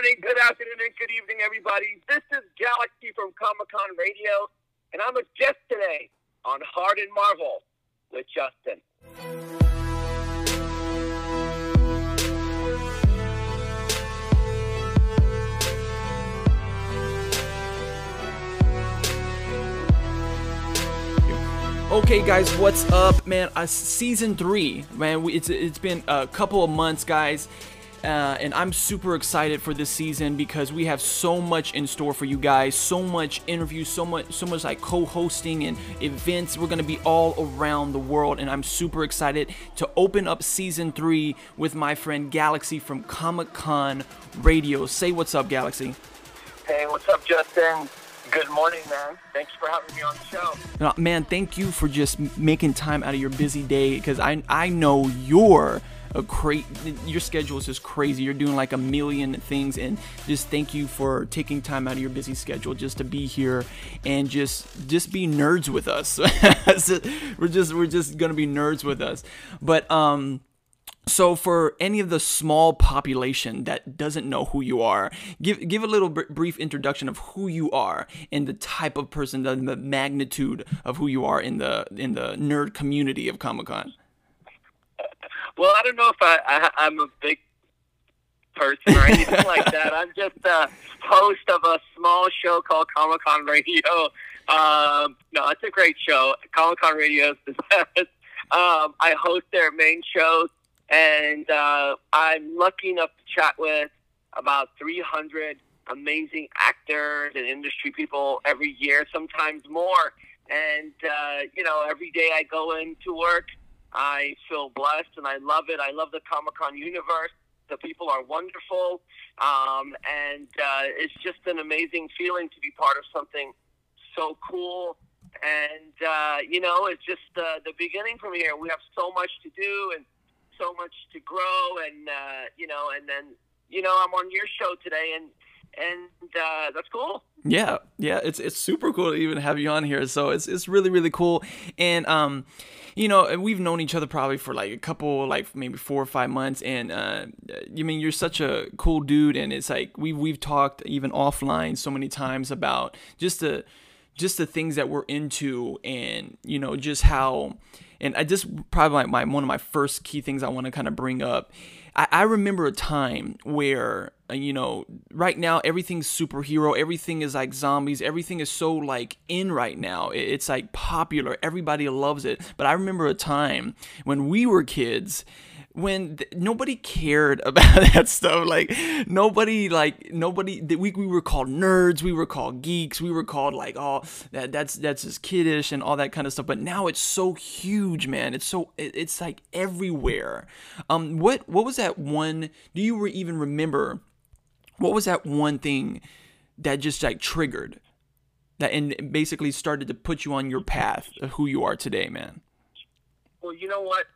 morning, good afternoon, and good evening, everybody. This is Galaxy from Comic Con Radio, and I'm a guest today on Hard and Marvel with Justin. Okay, guys, what's up, man? Uh, season three, man. We, it's it's been a couple of months, guys, uh, and I'm super excited for this season because we have so much in store for you guys. So much interviews, so much, so much like co-hosting and events. We're gonna be all around the world, and I'm super excited to open up season three with my friend Galaxy from Comic Con Radio. Say what's up, Galaxy. Hey, what's up, Justin? Good morning, man. Thanks for having me on the show. Uh, man, thank you for just making time out of your busy day because I I know you're a great your schedule is just crazy. You're doing like a million things and just thank you for taking time out of your busy schedule just to be here and just just be nerds with us. we're just we're just to be nerds with us. But um so, for any of the small population that doesn't know who you are, give give a little br- brief introduction of who you are and the type of person, the, the magnitude of who you are in the in the nerd community of Comic Con. Well, I don't know if I, I I'm a big person or anything like that. I'm just a host of a small show called Comic Con Radio. Um, no, it's a great show. Comic Con Radio is the best. Um, I host their main shows and uh, I'm lucky enough to chat with about 300 amazing actors and industry people every year, sometimes more. And, uh, you know, every day I go into work, I feel blessed and I love it. I love the Comic Con universe. The people are wonderful. Um, and uh, it's just an amazing feeling to be part of something so cool. And, uh, you know, it's just uh, the beginning from here. We have so much to do and so much to grow, and uh, you know, and then you know, I'm on your show today, and and uh, that's cool. Yeah, yeah, it's it's super cool to even have you on here. So it's it's really really cool, and um, you know, we've known each other probably for like a couple, like maybe four or five months, and uh, you mean you're such a cool dude, and it's like we we've talked even offline so many times about just the just the things that we're into, and you know, just how and I just probably my, my one of my first key things I want to kind of bring up. I, I remember a time where uh, you know right now everything's superhero, everything is like zombies, everything is so like in right now. It's like popular, everybody loves it. But I remember a time when we were kids when th- nobody cared about that stuff like nobody like nobody we, we were called nerds we were called geeks we were called like oh that, that's that's just kiddish and all that kind of stuff but now it's so huge man. It's so it, it's like everywhere. Um what what was that one do you even remember what was that one thing that just like triggered that and basically started to put you on your path of who you are today man? Well you know what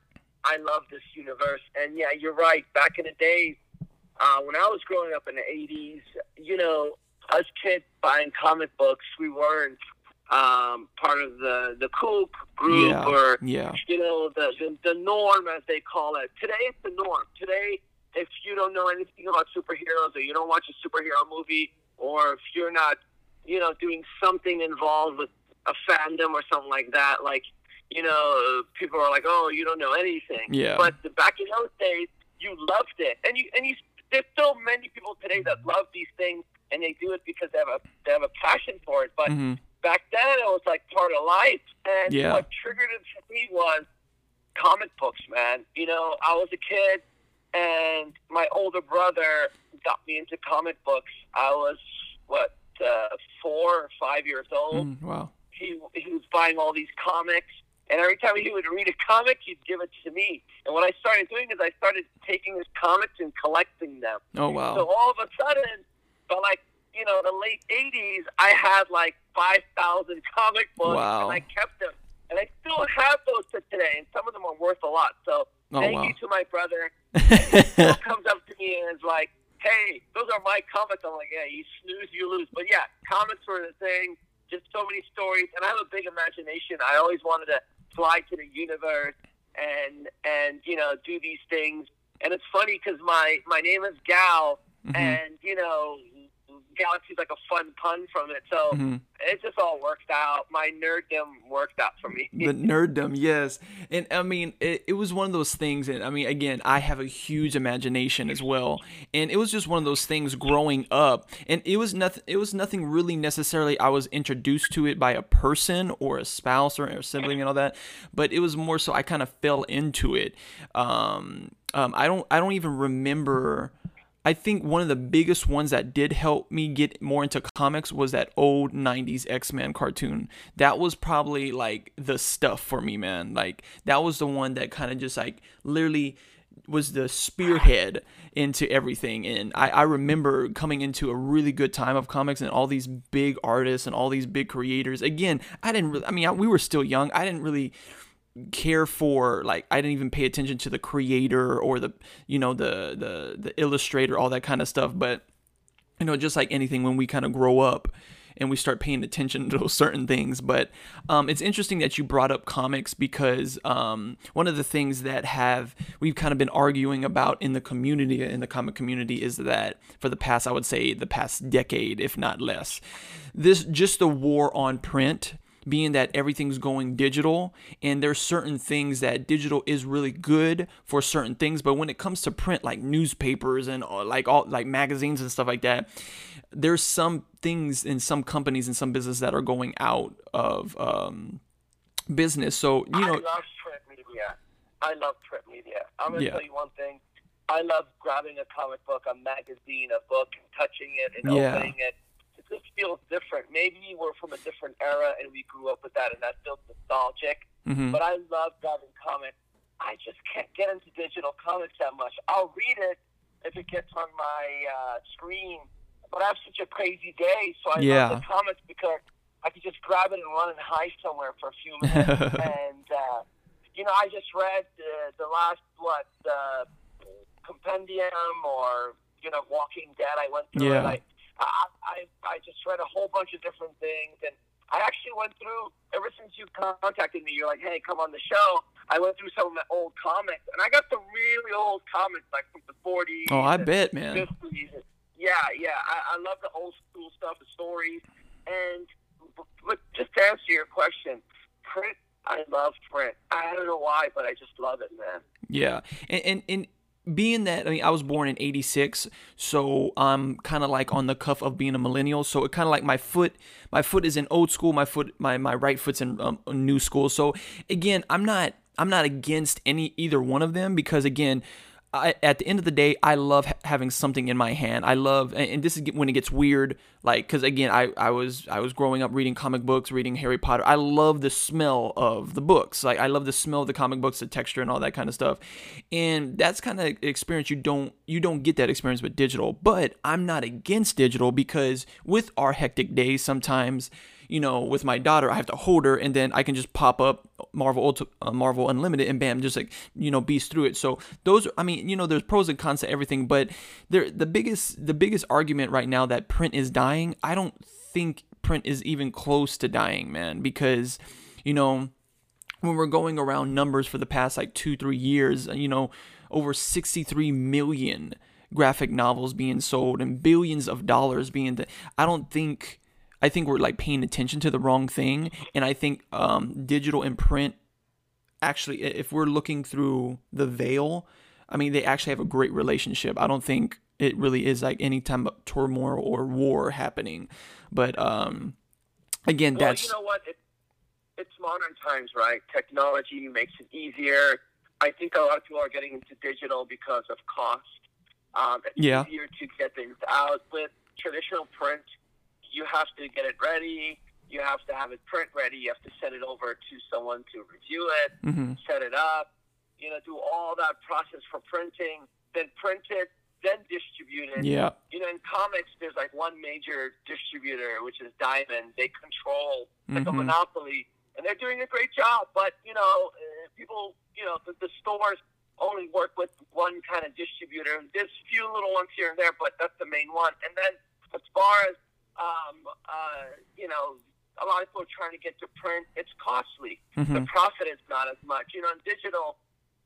I love this universe. And yeah, you're right. Back in the days, uh, when I was growing up in the 80s, you know, us kids buying comic books, we weren't um, part of the, the cool group Yeah, or, yeah. you know, the, the, the norm, as they call it. Today, it's the norm. Today, if you don't know anything about superheroes or you don't watch a superhero movie or if you're not, you know, doing something involved with a fandom or something like that, like, you know, people are like, "Oh, you don't know anything." Yeah. But the, back in those days, you loved it, and you and you. There's still many people today that love these things, and they do it because they have a they have a passion for it. But Mhm. back then, it was like part of life, and Yeah. what triggered it for me was comic books. Man, you know, I was a kid, and my older brother got me into comic books. I was what uh, four or five years old Mm, wow he he was buying all these comics, and every time he would read a comic, he'd give it to me. And what I started doing is I started taking his comics and collecting them. oh wow So all of a sudden, by like you know the late '80s, I had like five thousand comic books, Wow. and I kept them, and I still have those to today, and some of them are worth a lot. So Oh, thank wow. you to my brother. He comes up to me and is like, "Hey, those are my comics." I'm like, "Yeah, you snooze, you lose." But yeah, comics were the thing. Just so many stories, and I have a big imagination. I always wanted to fly to the universe and and you know do these things. And it's funny because my my name is Gal, mm-hmm. and you know, Galaxy's like a fun pun from it. So mm-hmm. it just all worked out. My nerddom worked out for me. the nerddom, yes. And I mean, it, it was one of those things. And I mean, again, I have a huge imagination as well. And it was just one of those things growing up. And it was nothing. It was nothing really necessarily. I was introduced to it by a person or a spouse or a sibling and all that. But it was more so I kind of fell into it. Um, um, I don't. I don't even remember I think one of the biggest ones that did help me get more into comics was that old 90s X-Men cartoon. That was probably like the stuff for me, man. Like that was the one that kind of just like literally was the spearhead into everything. And I, I remember coming into a really good time of comics and all these big artists and all these big creators. Again, I didn't really, I mean, I, we were still young. I didn't really care for like I didn't even pay attention to the creator or the you know the the the illustrator all that kind of stuff. But you know just like anything when we kind of grow up and we start paying attention to certain things. But um, it's interesting that you brought up comics because um, one of the things that have we've kind of been arguing about in the community in the comic community is that for the past i would say the past decade if not less this just the war on print being that everything's going digital and there's certain things that digital is really good for certain things but when it comes to print like newspapers and uh, like all like magazines and stuff like that there's some things in some companies and some business that are going out of um, business. So you know I love print media. I love print media. I'm gonna yeah. tell you one thing. I love grabbing a comic book a magazine a book and touching it and yeah. opening it this feels different. Maybe we're from a different era and we grew up with that, and that feels nostalgic. Mm-hmm. But I love grabbing comics. I just can't get into digital comics that much. I'll read it if it gets on my uh, screen, but I have such a crazy day, so I yeah. love the comics because I could just grab it and run and hide somewhere for a few minutes. and uh, you know, I just read uh, the last what uh, compendium or you know Walking Dead. I went through yeah. it. I, I, I I just read a whole bunch of different things, and I actually went through ever since you contacted me. You're like, hey, come on the show. I went through some of my old comics, and I got the really old comics, like from the 40s. Oh, I bet, man. 50s. Yeah, yeah. I, I love the old school stuff, the stories, and but just to answer your question, print. I love print. I don't know why, but I just love it, man. Yeah, and and, and being that I mean I was born in 86 so I'm kind of like on the cuff of being a millennial. So it kind of like my foot my foot is in old school my foot my my right foot's in um, new school. So again I'm not I'm not against any either one of them because again I, at the end of the day, I love ha- having something in my hand. I love, and, and this is when it gets weird, like because again, I, I was I was growing up reading comic books, reading Harry Potter. I love the smell of the books. Like I love the smell of the comic books, the texture, and all that kind of stuff. And that's kind of experience you don't you don't get that experience with digital. But I'm not against digital because with our hectic days, sometimes you know, with my daughter, I have to hold her, and then I can just pop up Marvel Ulti- uh, Marvel Unlimited, and bam, just like you know, beast through it. So those, I mean, you know, there's pros and cons to everything, but there, the biggest, the biggest argument right now that print is dying, I don't think print is even close to dying, man, because you know, when we're going around numbers for the past like two, three years, you know, over 63 million graphic novels being sold and billions of dollars being. Th- I don't think I think we're like paying attention to the wrong thing. And I think um, digital and print actually, if we're looking through the veil, I mean, they actually have a great relationship. I don't think it really is like any time of turmoil or war happening. But um, again, well, that's. You know what? It, it's modern times, right? Technology makes it easier. I think a lot of people are getting into digital because of cost. Um, it's yeah. easier to get things out with traditional print you have to get it ready. You have to have it print ready. You have to send it over to someone to review it, mm-hmm. set it up, you know, do all that process for printing, then print it, then distribute it. Yeah. You know, in comics, there's like one major distributor, which is Diamond. They control like mm-hmm. a monopoly, and they're doing a great job. But you know, uh, people, you know, the, the stores only work with one kind of distributor. There's a few little ones here and there, but that's the main one. And then as far as um, uh, you know, a lot of people are trying to get to print. It's costly. Mm-hmm. The profit is not as much. You know, in digital,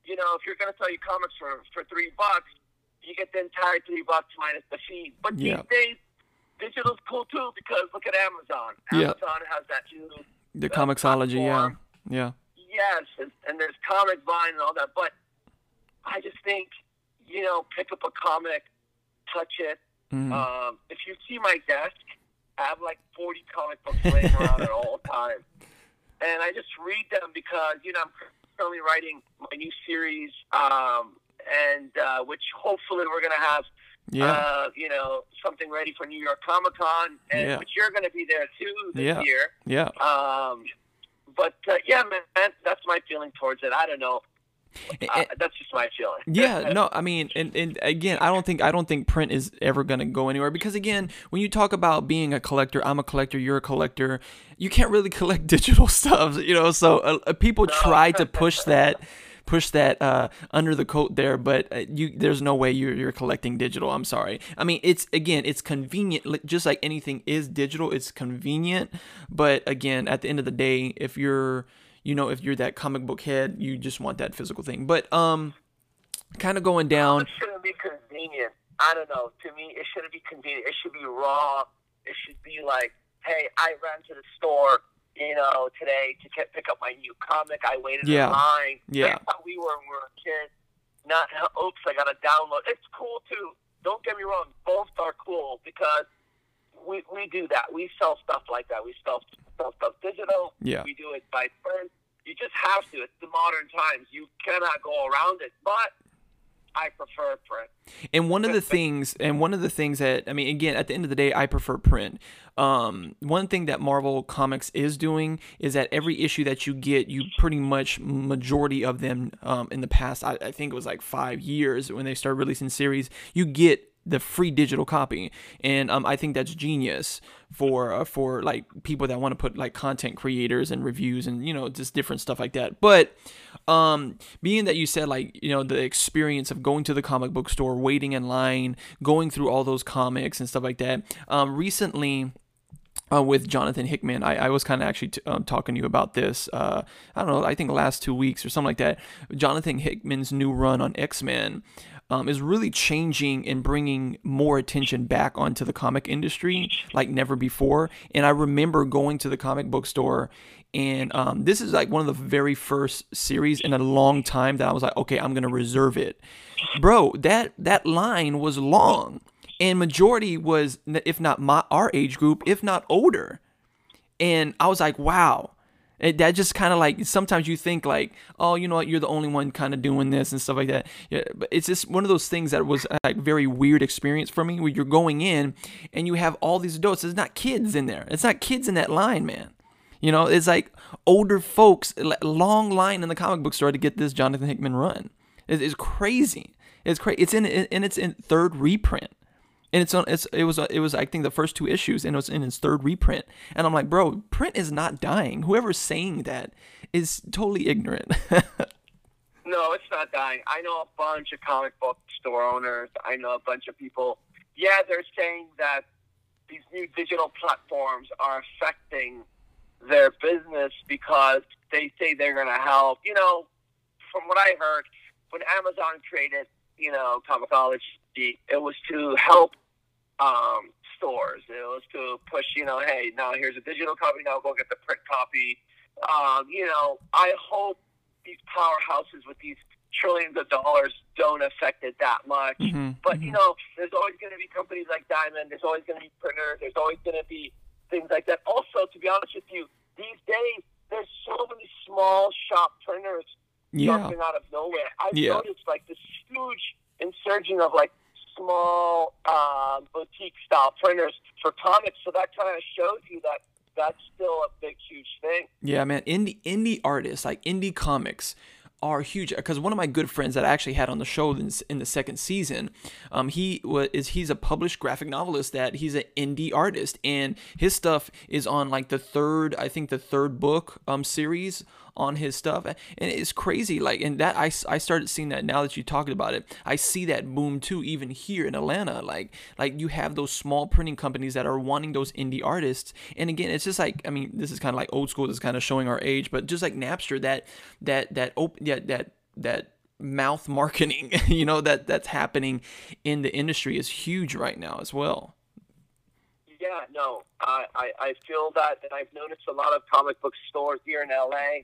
you know, if you're going to sell your comics for for three bucks, you get the entire three bucks minus the fee. But Yeah. these days, digital's cool too because look at Amazon. Yeah. Amazon has that new The uh, Comixology, yeah, platform. yeah, Yes, and, and there's comic vine and all that, but I just think, you know, pick up a comic, touch it. Mhm. Um, if you see my desk, I have like 40 comic books laying around at all times. And I just read them because, you know, I'm currently writing my new series, um, and uh, which hopefully we're going to have, yeah. uh, you know, something ready for New York Comic Con, and Yeah. which you're going to be there too this Yeah. year. yeah. Um, but uh, yeah, man, that's my feeling towards it. I don't know. Uh, that's just my feeling. yeah no i mean and, and again i don't think i don't think print is ever going to go anywhere because again when you talk about being a collector i'm a collector you're a collector you can't really collect digital stuff you know so uh, uh, people try to push that push that uh, under the coat there but uh, you there's no way you're, you're collecting digital i'm sorry i mean it's again it's convenient just like anything is digital it's convenient but again at the end of the day if you're you know if you're that comic book head you just want that physical thing but um kind of going down It shouldn't be convenient. I don't know. To me, it shouldn't be convenient. It should be raw. It should be like, hey, I ran to the store, you know, today to get, pick up my new comic. I waited Yeah. in line. Yeah. That's how we were when we were kids. Not, oops, I got to download. It's cool too. Don't get me wrong. Both are cool because we, we do that. We sell stuff like that. We sell, sell stuff digital. Yeah. We do it by print. You just have to. It's the modern times. You cannot go around it. But I prefer print. And one of the things, and one of the things that I mean, again, at the end of the day, I prefer print. Um, one thing that Marvel Comics is doing is that every issue that you get, you pretty much majority of them um, in the past, I, I think it was like five years when they started releasing series, you get the free digital copy, and um, I think that's genius for uh, for like people that want to put like content creators and reviews and you know just different stuff like that. But um, being that you said like you know the experience of going to the comic book store, waiting in line, going through all those comics and stuff like that. Um, recently. Uh, with Jonathan Hickman, I, I was kind of actually t- um, talking to you about this. Uh, I don't know, I think last two weeks or something like that. Jonathan Hickman's new run on X Men um, is really changing and bringing more attention back onto the comic industry like never before. And I remember going to the comic book store, and um, this is like one of the very first series in a long time that I was like, okay, I'm gonna reserve it, bro. That that line was long and majority was if not my our age group if not older and i was like wow it, that just kind of like sometimes you think like oh you know what? You're the only one kind of doing this and stuff like that. Yeah, but it's just one of those things that was like very weird experience for me where you're going in and you have all these adults. There's not kids in there. It's not kids in that line man. You know it's like older folks long line in the comic book store to get this jonathan hickman run. It's, it's crazy. It's crazy it's in it's in third reprint and it's on it's it was it was I think the first two issues and it was in his third reprint and I'm like bro print is not dying whoever's saying that is totally ignorant No, it's not dying. I know a bunch of comic book store owners. I know a bunch of people. Yeah, they're saying that these new digital platforms are affecting their business because they say they're going to help. You know, from what I heard, when Amazon created, you know, It was to help um, stores. It was to push, you know, hey, now here's a digital copy. Now go get the print copy. Um, you know, I hope these powerhouses with these trillions of dollars don't affect it that much. Mhm, But you mhm. know, there's always going to be companies like Diamond. There's always going to be printers. There's always going to be things like that. Also, to be honest with you, these days there's so many small shop printers yeah jumping out of nowhere. I've Yeah. noticed like this huge insurging of like small um, boutique style printers for comics. So that kind of shows you that that's still a big, huge thing. Yeah, man. Indie indie artists like indie comics are huge because one of my good friends that I actually had on the show in, in the second season, um, he was is he's a published graphic novelist that he's an indie artist and his stuff is on like the third I think the third book um series on his stuff and it's crazy like and that I, I started seeing that now that you talked about it I see that boom too even here in Atlanta like like you have those small printing companies that are wanting those indie artists and again it's just like I mean this is kind of like old school this is kind of showing our age but just like Napster that that that open yeah that that mouth marketing, you know, that that's happening in the industry is huge right now as well. Yeah, no, I, I, I feel that, and I've noticed a lot of comic book stores here in LA.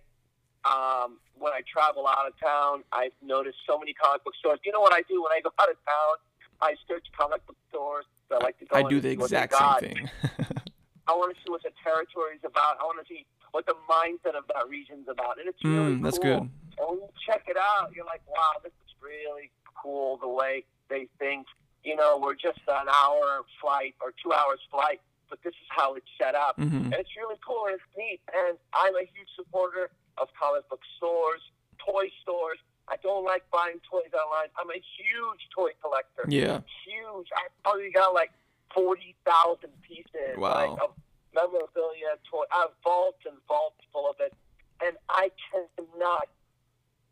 Um, when I travel out of town, I've noticed so many comic book stores. You know what I do when I go out of town? I search comic book stores. I like to go. I do the exact same thing. I want to see what the territory is about. I want to see what the mindset of that region's about, and it's really mm, that's cool. good. And when you check it out, you're like, wow, this is really cool the way they think. You know, we're just an hour flight or two hours flight, but this is how it's set up, Mhm. and it's really cool and it's neat. And I'm a huge supporter of comic book stores, toy stores. I don't like buying toys online. I'm a huge toy collector Yeah. huge. I probably got like forty thousand pieces Wow. like, of memorabilia, toy. I have vaults and vaults full of it, and I cannot.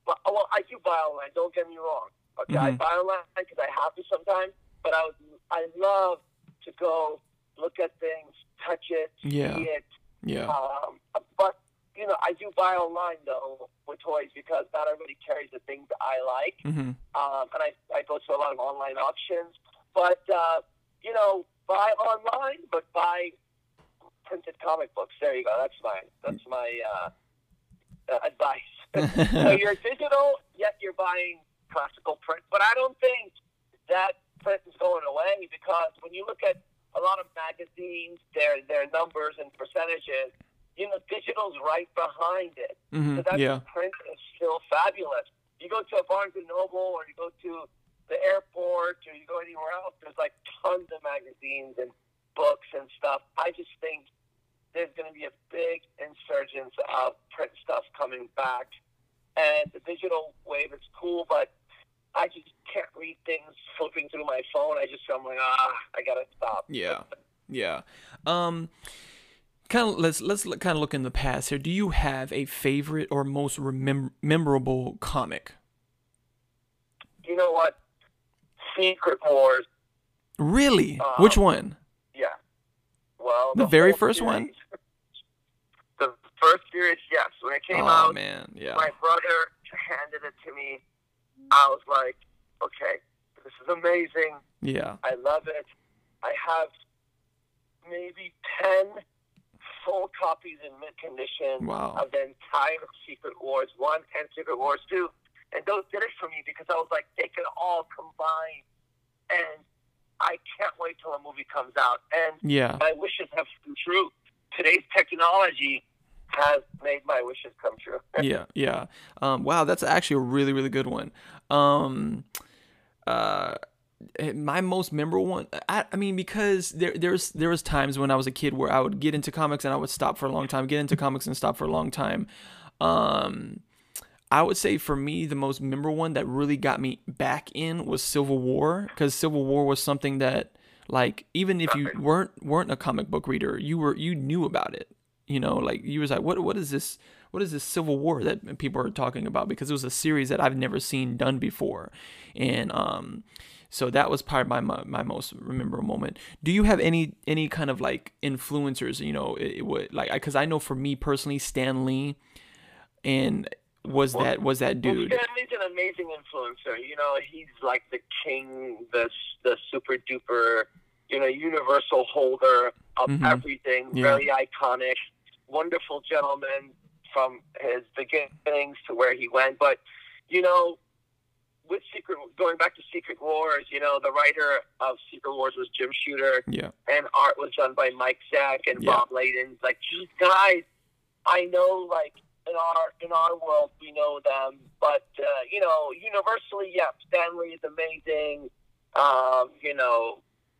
But, well, I do buy online. Don't get me wrong. Okay, I Mhm. buy online because I have to sometimes. But I I love to go look at things, touch it, Yeah. see it. Yeah. Um, but you know, I do buy online though with toys because not everybody carries the things that I like hmm um, and I, I go to a lot of online auctions. But uh, you know, buy online, but buy printed comic books. There you go. That's my that's my uh, uh, advice. so you're digital, yet you're buying classical print. But I don't think that print is going away because when you look at a lot of magazines, their their numbers and percentages, you know, digital's right behind it. hmm So that Yeah. print is still fabulous. You go to a Barnes and Noble, or you go to the airport, or you go anywhere else. There's like tons of magazines and books and stuff. I just think there's going to be a big insurgence of print stuff coming back, and the digital wave is cool, but I just can't read things flipping through my phone. I just I'm like ah, I gotta stop. Yeah. Yeah. Um kind of let's let's kind of look in the past here. Do you have a favorite or most remem- memorable comic? You know what? Secret Wars. Really? Uh, Which one? Yeah. Well, The very whole first one? The first series, yes. When it came Oh out, man, yeah. my brother handed it to me. I was like, okay, this is amazing. Yeah. I love it. I have maybe 10 full copies in mint condition Wow. of the entire Secret Wars 1 and Secret Wars 2. And those did it for me because I was like, they can all combine. And I can't wait till a movie comes out. And Yeah. my wishes have come true. Today's technology has made my wishes come true. yeah, yeah. Um, wow, that's actually a really, really good one. Um, uh, my most memorable one. I, I mean, because there, there's there was times when I was a kid where I would get into comics and I would stop for a long time, get into comics and stop for a long time. Um, I would say for me, the most memorable one that really got me back in was Civil War, because Civil War was something that, like, even if you weren't weren't a comic book reader, you were you knew about it. You know, like you was like, what what is this? What is this Civil War that people are talking about? Because it was a series that I've never seen done before, and um, so that was part of my my, my most memorable moment. Do you have any any kind of like influencers? You know, it, it would like because I know for me personally, Stan Lee, and was that was that Well, dude? Stan Lee's an amazing influencer. You know, he's like the king, the the super duper, you know, universal holder of Mhm. everything. Yeah. Very iconic, wonderful gentleman from his beginnings to where he went. But you know, with Secret, going back to Secret Wars, you know, the writer of Secret Wars was Jim Shooter, Yeah, and art was done by Mike Zeck and Yeah. Bob Layton. Like these guys, I know, like in our in our world, we know them, but uh, you know, universally, yeah, Stan Lee is amazing. Um, you know,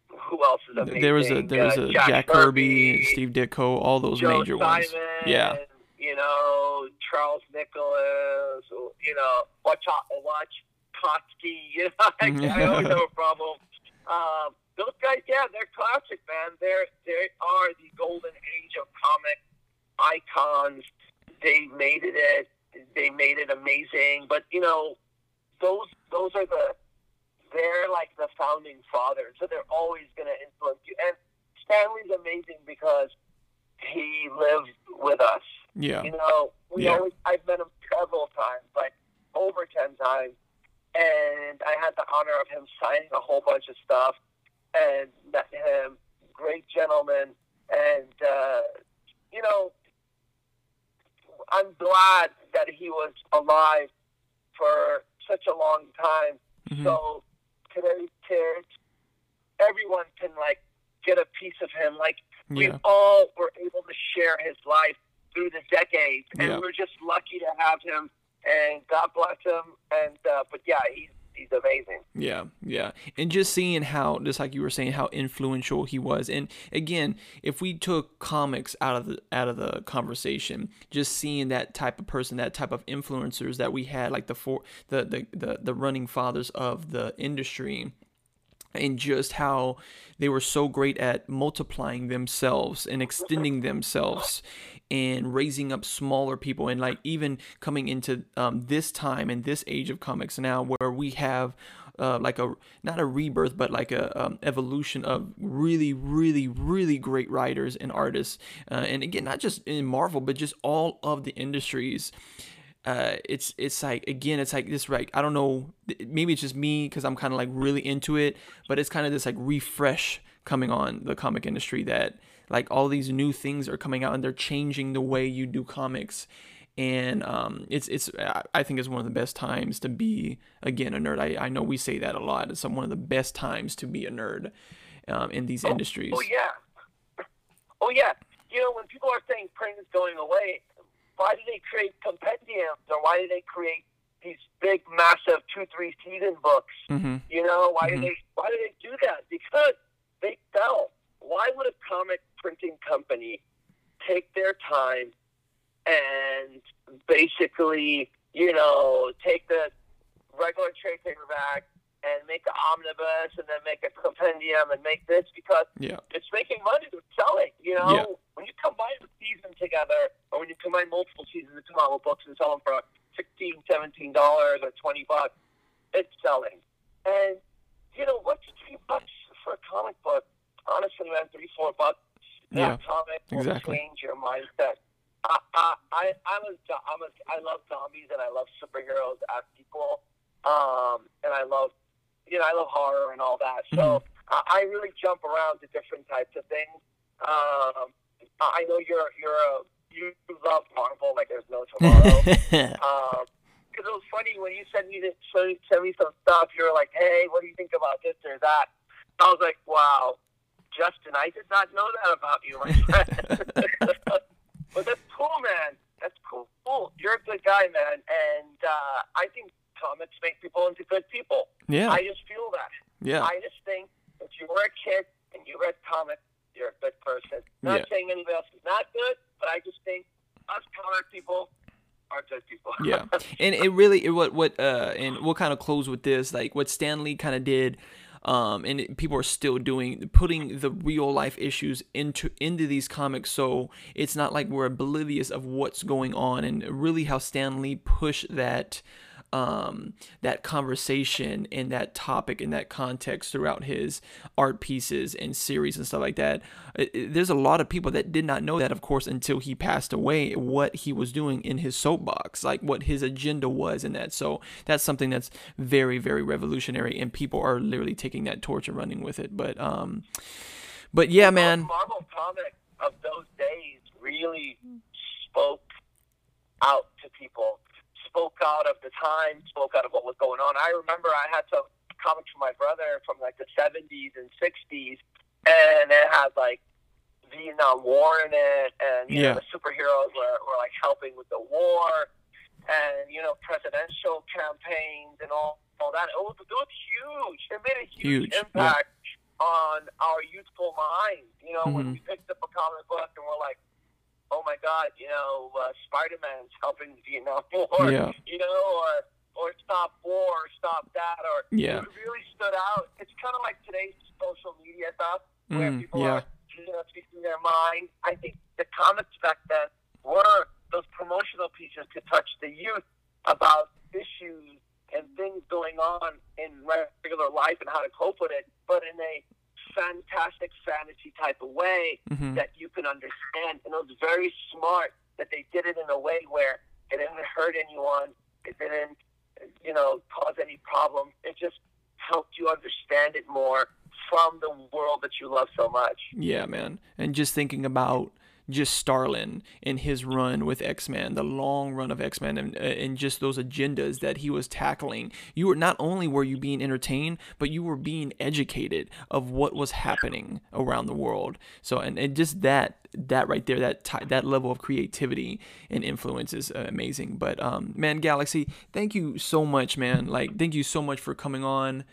who else is amazing? there was a there was Uh, a Jack, Kirby, Steve Ditko, all those Joe major Simon, ones. Yeah. You know, Charles Nicholas. You know, watch out, watch Kotsky. You know, I, I always have a problem. Um, those guys, yeah, they're classic, man. They're they are the golden age of comic icons. They made it. They made it amazing. But you know, those those are the they're like the founding fathers, so they're always going to influence you. And Stan Lee's amazing because he lived with us. Yeah, You know, we Yeah. always I've met him several times, like over ten times, honor of him signing a whole bunch of stuff and met him. Great gentleman, and uh, you know, I'm glad that he was alive for such a long time. Mhm. So today's kids, everyone can like get a piece of him. Like we all were able to share his life through the decades, and Yeah. we're just lucky to have him. And God bless him. And uh, but yeah, he's he's amazing. Yeah, yeah. And just seeing how, just like you were saying, how influential he was. And again, if we took comics out of the out of the conversation, just seeing that type of person, that type of influencers that we had, like the four the the the, the running fathers of the industry and just how they were so great at multiplying themselves and extending themselves and raising up smaller people and like even coming into um, this time and this age of comics now where we have uh, like a not a rebirth but like a um, evolution of really really really great writers and artists uh, and again not just in marvel but just all of the industries uh, it's it's like again, it's like this right. I don't know. Maybe it's just me because I'm kind of like really into it, but it's kind of this like refresh coming on the comic industry that like all these new things are coming out and they're changing the way you do comics, and um, it's it's I- think it's one of the best times to be again a nerd. I I know we say that a lot. It's one of the best times to be a nerd um, in these industries. Oh yeah. Oh yeah. You know, when people are saying print is going away, why do they create compendiums or why do they create these big, massive two, three season books? hmm You know, why Mhm. do they why do they do that? Because they sell. Why would a comic printing company take their time and basically, you know, take the regular trade paperback and make an omnibus and then make a compendium and make this because Yeah. it's making money. It's selling. You know, Yeah. when you combine the season together, or when you combine multiple seasons and come out with books and sell them for sixteen, seventeen dollars or twenty bucks, it's selling. And you know, what's three bucks for a comic book? Honestly, man, three, four bucks. Yeah, comic exactly. change your mindset. I, I, I'm a, I'm a, I love zombies and I love superheroes as equal. Um, and I love, you know, I love horror and all that. So I, I really jump around to different types of things. Um, I know you're, you're a, you love Marvel like there's no tomorrow. Um, because it was funny when you sent me this, send me some stuff. You were like, "Hey, what do you think about this or that?" I was like, "Wow, Justin, I did not know that about you, my friend." but that's cool, man. That's cool. You're a good guy, man, and uh, I think comics make people into good people. yeah, I just feel that. yeah, I just think if you were a kid and you read comics, you're a good person. Not Yeah. saying anybody else is not good, but I just think us comic people are good people. yeah and it really it, what what uh and we'll kind of close with this like what Stan Lee kind of did um and it, people are still doing putting the real life issues into into these comics. So it's not like we're oblivious of what's going on and really how Stan Lee pushed that um, that conversation and that topic and that context throughout his art pieces and series and stuff like that. It- it- there's a lot of people that did not know that, of course, until he passed away, what he was doing in his soapbox, like what his agenda was in that. So that's something that's very, very revolutionary, and people are literally taking that torch and running with it. But, um, but yeah, man. Marvel comics of those days really spoke out to people, spoke out of the time, spoke out of what was going on. I remember I had some comics from my brother from like the 70s and 60s, and it had like Vietnam War in it, and you Yeah. know, the superheroes were, were like helping with the war, and you know, presidential campaigns and all, all that. It was, it was huge. It made a huge, Huge, yeah. impact on our youthful minds. You know, when Mhm. we picked up a comic book and we're like, oh my God, you know, uh, Spider Man's helping the Vietnam War, Yeah. you know, or or stop war, or stop that, or Yeah. it really stood out. It's kind of like today's social media stuff where Mm, people yeah. are you know, speaking their mind. I think the comics back then were those promotional pieces to touch the youth about issues and things going on in regular life and how to cope with it, but in a fantastic fantasy type of way hmm that you can understand. And it was very smart that they did it in a way where it didn't hurt anyone. It didn't, you know, cause any problem. It just helped you understand it more from the world that you love so much. Yeah, man. And just thinking about just Starlin and his run with X Men, the long run of X Men, and, uh, and just those agendas that he was tackling. You were not only were you being entertained, but you were being educated of what was happening around the world. So, and, and just that that right there, that t- that level of creativity and influence is uh, amazing. But um, man, Galaxy, thank you so much, man. Like, thank you so much for coming on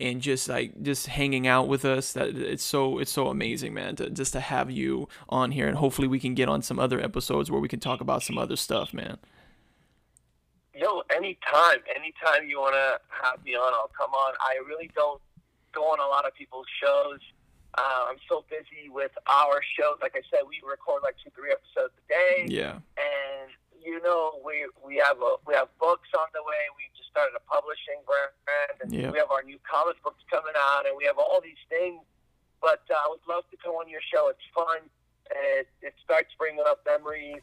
and just like just hanging out with us that it's so it's so amazing man to just to have you on here and hopefully we can get on some other episodes where we can talk about some other stuff man. Yo anytime anytime you want to have me on i'll come on. I really don't go on a lot of people's shows. Uh, i'm so busy with our shows. Like i said we record like two three episodes a day. Yeah. And you know we we have a we have books on the way we just started a publishing brand, and we have our new comic books coming out, and we have all these things. But uh, I would love to come on your show. It's fun. It, it starts bringing up memories,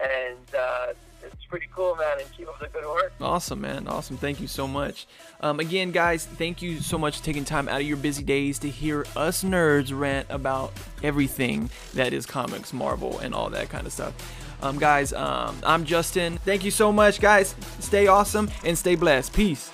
and uh, it's pretty cool, man. And keep up the good work. Awesome, man. Awesome. Thank you so much. Um, again, guys, thank you so much for taking time out of your busy days to hear us nerds rant about everything that is comics, Marvel, and all that kind of stuff. Um, guys, um, I'm Justin. Thank you so much, guys. Stay awesome and stay blessed. Peace.